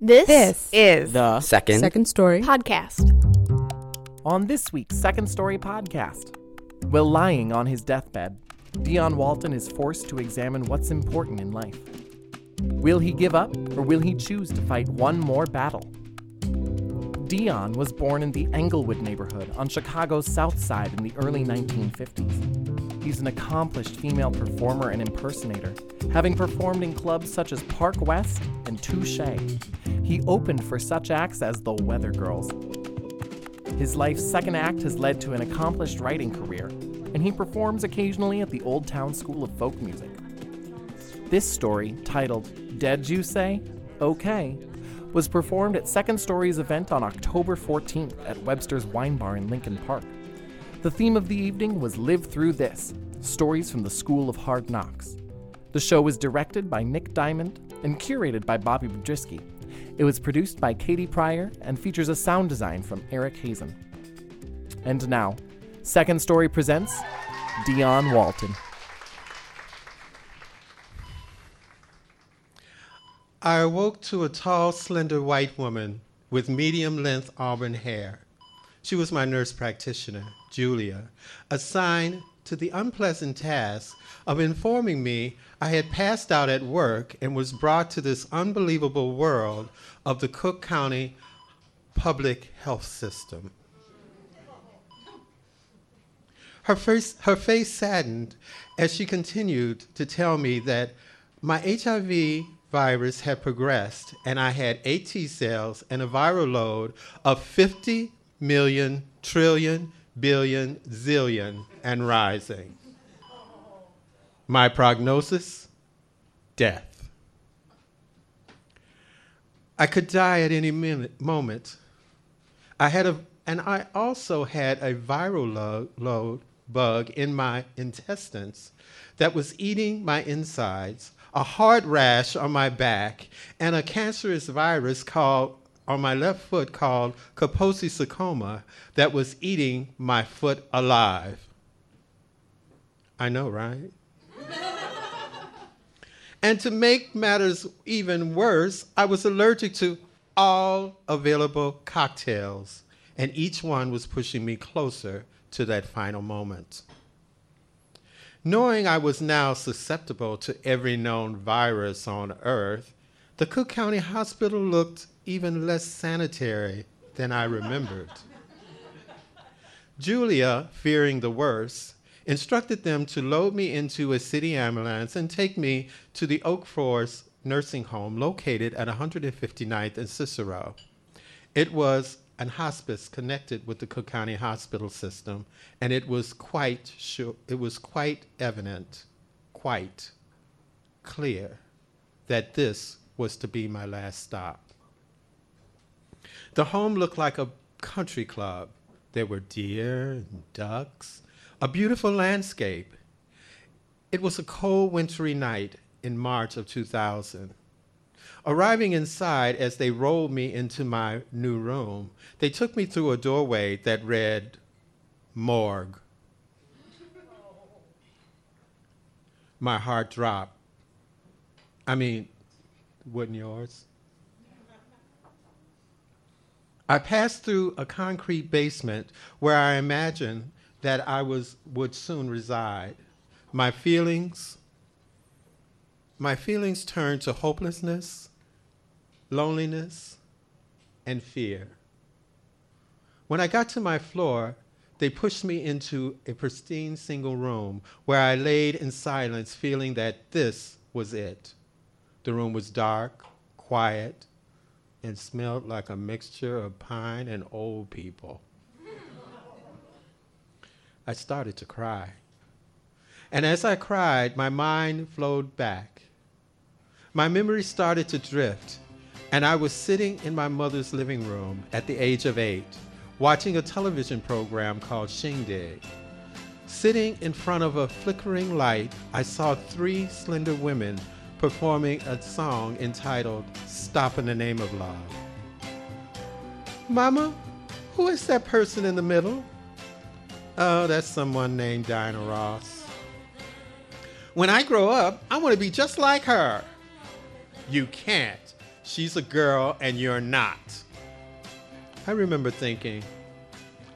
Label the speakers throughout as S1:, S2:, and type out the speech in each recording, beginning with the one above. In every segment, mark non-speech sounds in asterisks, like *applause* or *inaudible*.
S1: This,
S2: This
S1: is
S3: The
S4: Second.
S2: second story.
S1: podcast.
S3: on this week's Second Story podcast. While lying on his deathbed, Dion Walton is forced to examine what's important in life. Will he give up or will he choose to fight one more battle? Dion was born in the Englewood neighborhood on Chicago's South Side in the early 1950s. He's an accomplished female performer and impersonator, having performed in clubs such as Park West and Touche. He opened for such acts as the Weather Girls, his life's second act has led to an accomplished writing career, and he performs occasionally at the Old Town School of Folk Music. This story, titled Dead You Say? Okay, was performed at Second Story's event on October 14th at Webster's Wine Bar in Lincoln Park. The theme of the evening was Live Through This Stories from the School of Hard Knocks. The show was directed by Nick Diamond and curated by Bobby Biedrzycki. It was produced by Katie Pryor and features a sound design from Eric Hazen. And now, Second Story presents Dion Walton.
S5: I awoke to a tall, slender white woman with medium length auburn hair. She was my nurse practitioner, Julia, assigned to the unpleasant task of informing me I had passed out at work and was brought to this unbelievable world of the Cook County public health system. Her face, her face saddened as she continued to tell me that my HIV virus had progressed and I had AT cells and a viral load of 50 million, trillion, billion, zillion, and rising. My prognosis death. I could die at any minute, moment. I had a, and I also had a viral lo- load bug in my intestines that was eating my insides, a hard rash on my back, and a cancerous virus called on my left foot called Kaposi sarcoma that was eating my foot alive. I know, right? *laughs* and to make matters even worse, I was allergic to all available cocktails, and each one was pushing me closer to that final moment. Knowing I was now susceptible to every known virus on earth, the Cook County Hospital looked even less sanitary than I remembered. *laughs* Julia, fearing the worst, instructed them to load me into a city ambulance and take me to the Oak Forest nursing home located at 159th and Cicero. It was an hospice connected with the Cook County Hospital system, and it was quite sure, it was quite evident, quite clear that this was to be my last stop. The home looked like a country club. There were deer and ducks, a beautiful landscape. It was a cold, wintry night in March of 2000. Arriving inside, as they rolled me into my new room, they took me through a doorway that read, Morgue. My heart dropped. I mean, wouldn't yours? I passed through a concrete basement where I imagined that I was, would soon reside. My feelings, my feelings turned to hopelessness, loneliness, and fear. When I got to my floor, they pushed me into a pristine single room where I laid in silence, feeling that this was it. The room was dark, quiet, and smelled like a mixture of pine and old people. I started to cry. And as I cried, my mind flowed back. My memory started to drift, and I was sitting in my mother's living room at the age of eight, watching a television program called Shindig. Sitting in front of a flickering light, I saw three slender women performing a song entitled Stop in the Name of Love. Mama, who is that person in the middle? Oh, that's someone named Diana Ross. When I grow up, I want to be just like her. You can't. She's a girl and you're not. I remember thinking,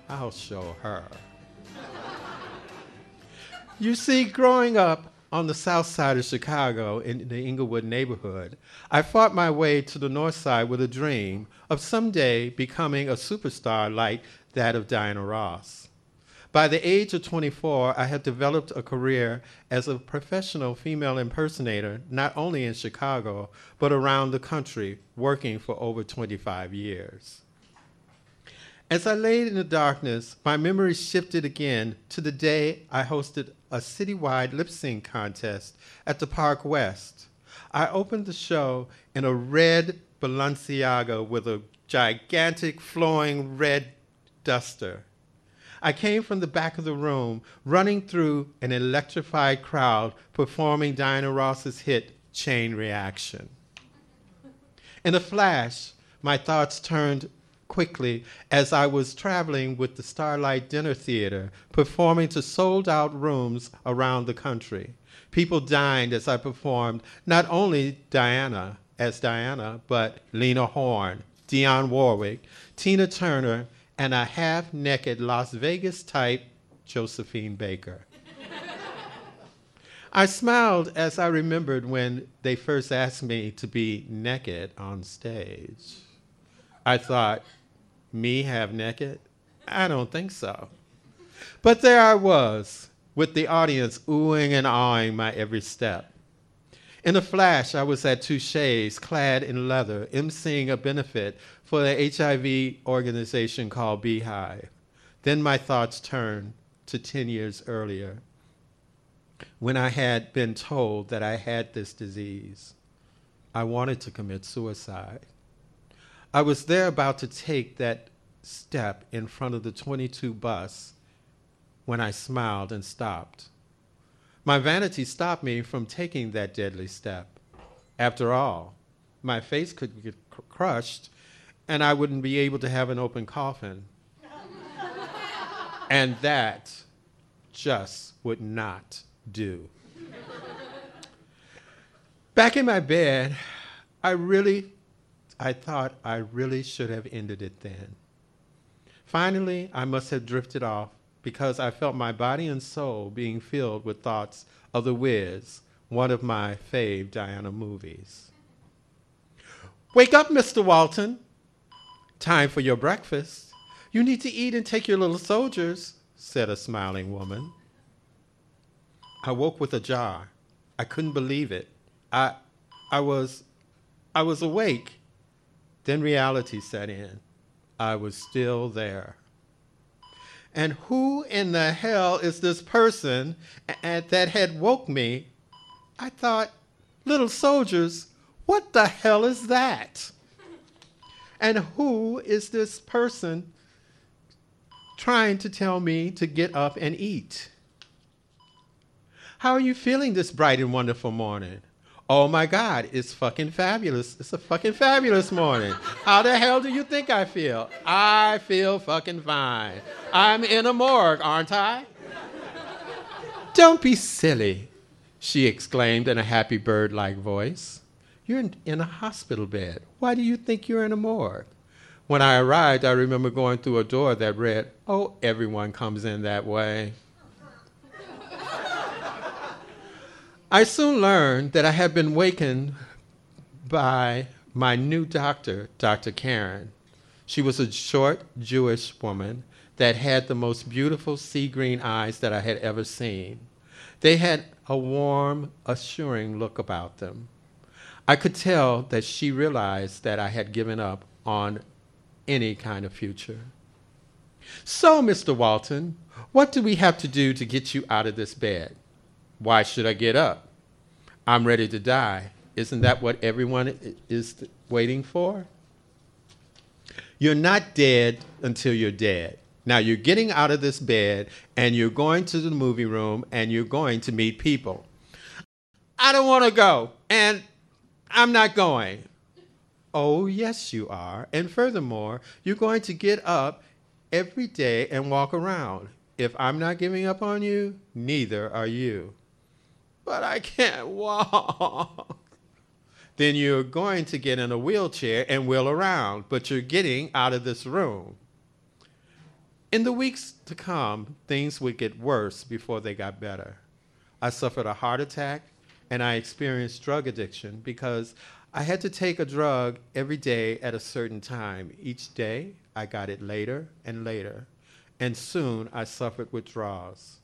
S5: I'll show her. you see, growing up on the south side of Chicago in the Englewood neighborhood, I fought my way to the north side with a dream of someday becoming a superstar like that of Diana Ross. By the age of 24, I had developed a career as a professional female impersonator, not only in Chicago, but around the country, working for over 25 years. As I laid in the darkness, my memory shifted again to the day I hosted a citywide lip sync contest at the Park West. I opened the show in a red Balenciaga with a gigantic flowing red duster. I came from the back of the room, running through an electrified crowd performing Diana Ross's hit, Chain Reaction. In a flash, my thoughts turned quickly as I was traveling with the Starlight Dinner Theater, performing to sold out rooms around the country. People dined as I performed not only Diana as Diana, but Lena Horne, Dionne Warwick, Tina Turner, and a half naked Las Vegas type Josephine Baker. *laughs* I smiled as I remembered when they first asked me to be naked on stage. I thought, me have naked? I don't think so. But there I was, with the audience oohing and awing my every step. In a flash, I was at Touche's, clad in leather, emceeing a benefit for the HIV organization called BEHIV. Then my thoughts turned to 10 years earlier when I had been told that I had this disease. I wanted to commit suicide. I was there about to take that step in front of the 22 bus when I smiled and stopped. My vanity stopped me from taking that deadly step. After all, my face could get cr- crushed and I wouldn't be able to have an open coffin. *laughs* and that just would not do. Back in my bed, I really, I thought I really should have ended it then. Finally, I must have drifted off because I felt my body and soul being filled with thoughts of The Wiz, one of my fave Diana movies. Wake up, Mr. Walton. Time for your breakfast. You need to eat and take your little soldiers, said a smiling woman. I woke with a jar. I couldn't believe it. I, I was, I was awake. Then reality set in. I was still there and who in the hell is this person that had woke me? I thought, little soldiers, what the hell is that? And who is this person trying to tell me to get up and eat? How are you feeling this bright and wonderful morning? Oh my God, it's fucking fabulous. It's a fucking fabulous morning. How the hell do you think I feel? I feel fucking fine. I'm in a morgue, aren't I? Don't be silly, she exclaimed in a happy bird like voice. You're in, in, a hospital bed. Why do you think you're in a morgue? When I arrived, I remember going through a door that read, Oh, everyone comes in that way. I soon learned that I had been wakened by my new doctor, Dr. Karen. She was a short Jewish woman that had the most beautiful sea green eyes that I had ever seen. They had a warm, assuring look about them. I could tell that she realized that I had given up on any kind of future. So, Mr. Walton, what do we have to do to get you out of this bed? Why should I get up? I'm ready to die. Isn't that what everyone is waiting for? You're not dead until you're dead. Now you're getting out of this bed and you're going to the movie room and you're going to meet people. I don't want to go and I'm not going. Oh, yes, you are. And furthermore, you're going to get up every day and walk around. If I'm not giving up on you, neither are you but I can't walk. then you're going to get in a wheelchair and wheel around, but you're getting out of this room. In the weeks to come, things would get worse before they got better. I suffered a heart attack and I experienced drug addiction because I had to take a drug every day at a certain time. Each day, I got it later and later, and soon I suffered withdrawals.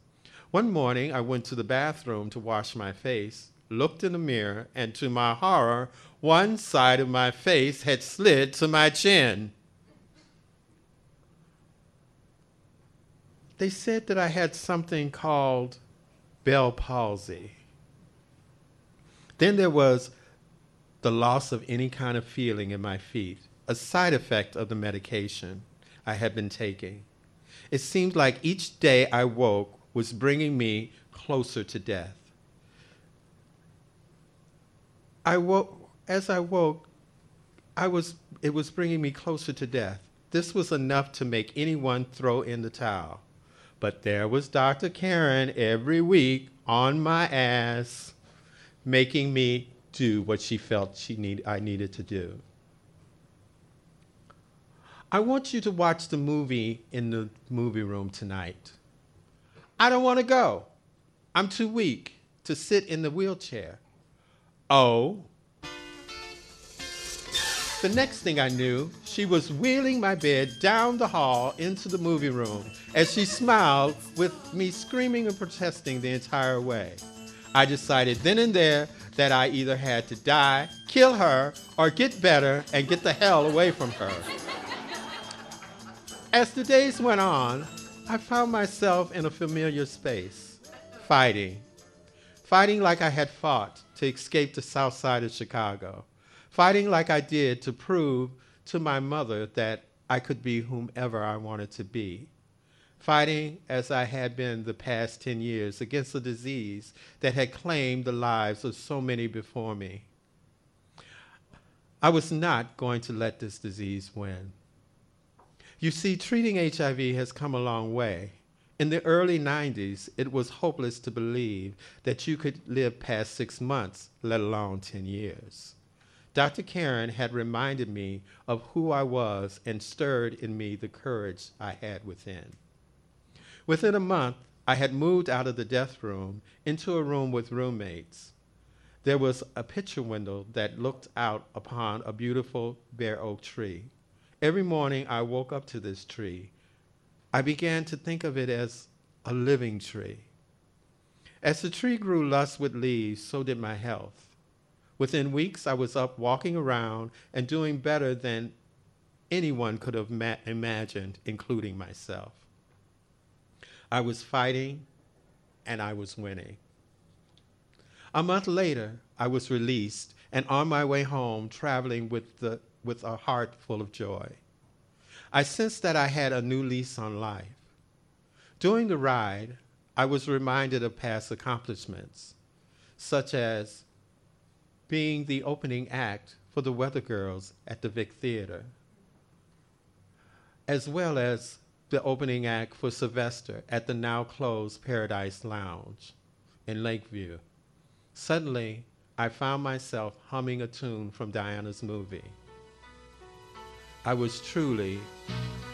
S5: One morning, I went to the bathroom to wash my face, looked in the mirror, and to my horror, one side of my face had slid to my chin. They said that I had something called Bell palsy. Then there was the loss of any kind of feeling in my feet, a side effect of the medication I had been taking. It seemed like each day I woke was bringing me closer to death. I woke, as I woke, I was, it was bringing me closer to death. This was enough to make anyone throw in the towel. But there was Dr. Karen every week on my ass, making me do what she felt she need, I needed to do. I want you to watch the movie in the movie room tonight. I don't want to go. I'm too weak to sit in the wheelchair. Oh. The next thing I knew, she was wheeling my bed down the hall into the movie room as she smiled with me screaming and protesting the entire way. I decided then and there that I either had to die, kill her, or get better and get the hell away from her. As the days went on, I found myself in a familiar space, fighting. Fighting like I had fought to escape the south side of Chicago. Fighting like I did to prove to my mother that I could be whomever I wanted to be fighting as I had been the past 10 years against a disease that had claimed the lives of so many before me. I was not going to let this disease win. You see, treating HIV has come a long way. In the early 90s, it was hopeless to believe that you could live past six months, let alone 10 years. Dr. Karen had reminded me of who I was and stirred in me the courage I had within. Within a month, I had moved out of the death room into a room with roommates. There was a picture window that looked out upon a beautiful bare oak tree. Every morning I woke up to this tree. I began to think of it as a living tree. As the tree grew lush with leaves, so did my health. Within weeks, I was up walking around and doing better than anyone could have ma- imagined, including myself. I was fighting and I was winning. A month later, I was released and on my way home, traveling with, the, with a heart full of joy. I sensed that I had a new lease on life. During the ride, I was reminded of past accomplishments, such as being the opening act for the Weather Girls at the Vic Theater, as well as the opening act for Sylvester at the now closed Paradise Lounge in Lakeview. Suddenly, I found myself humming a tune from Diana's movie. I was truly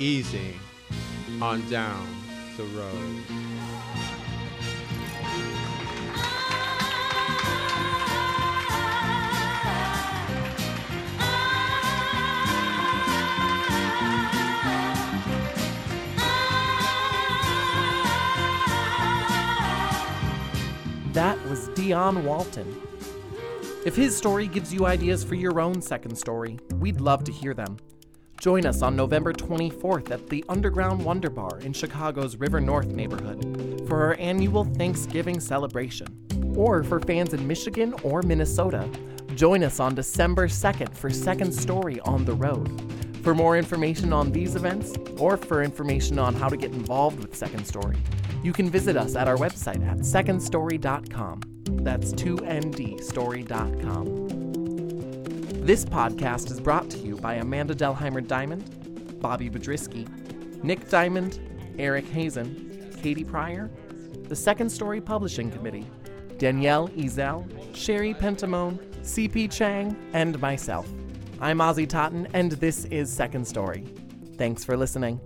S5: easing on down the road.
S3: That was Dion Walton. If his story gives you ideas for your own second story, we'd love to hear them. Join us on November 24th at the Underground Wonder Bar in Chicago's River North neighborhood for our annual Thanksgiving celebration. Or for fans in Michigan or Minnesota, join us on December 2nd for Second Story on the Road. For more information on these events, or for information on how to get involved with Second Story, you can visit us at our website at secondstory.com. That's 2ndstory.com. This podcast is brought to you by Amanda Delheimer Diamond, Bobby Biedrzycki, Nick Diamond, Eric Hazen, Katie Pryor, the Second Story Publishing Committee, Danielle Ezel, Sherry Pentamone, CP Chang, and myself. I'm Ozzy Totten, and this is Second Story. Thanks for listening.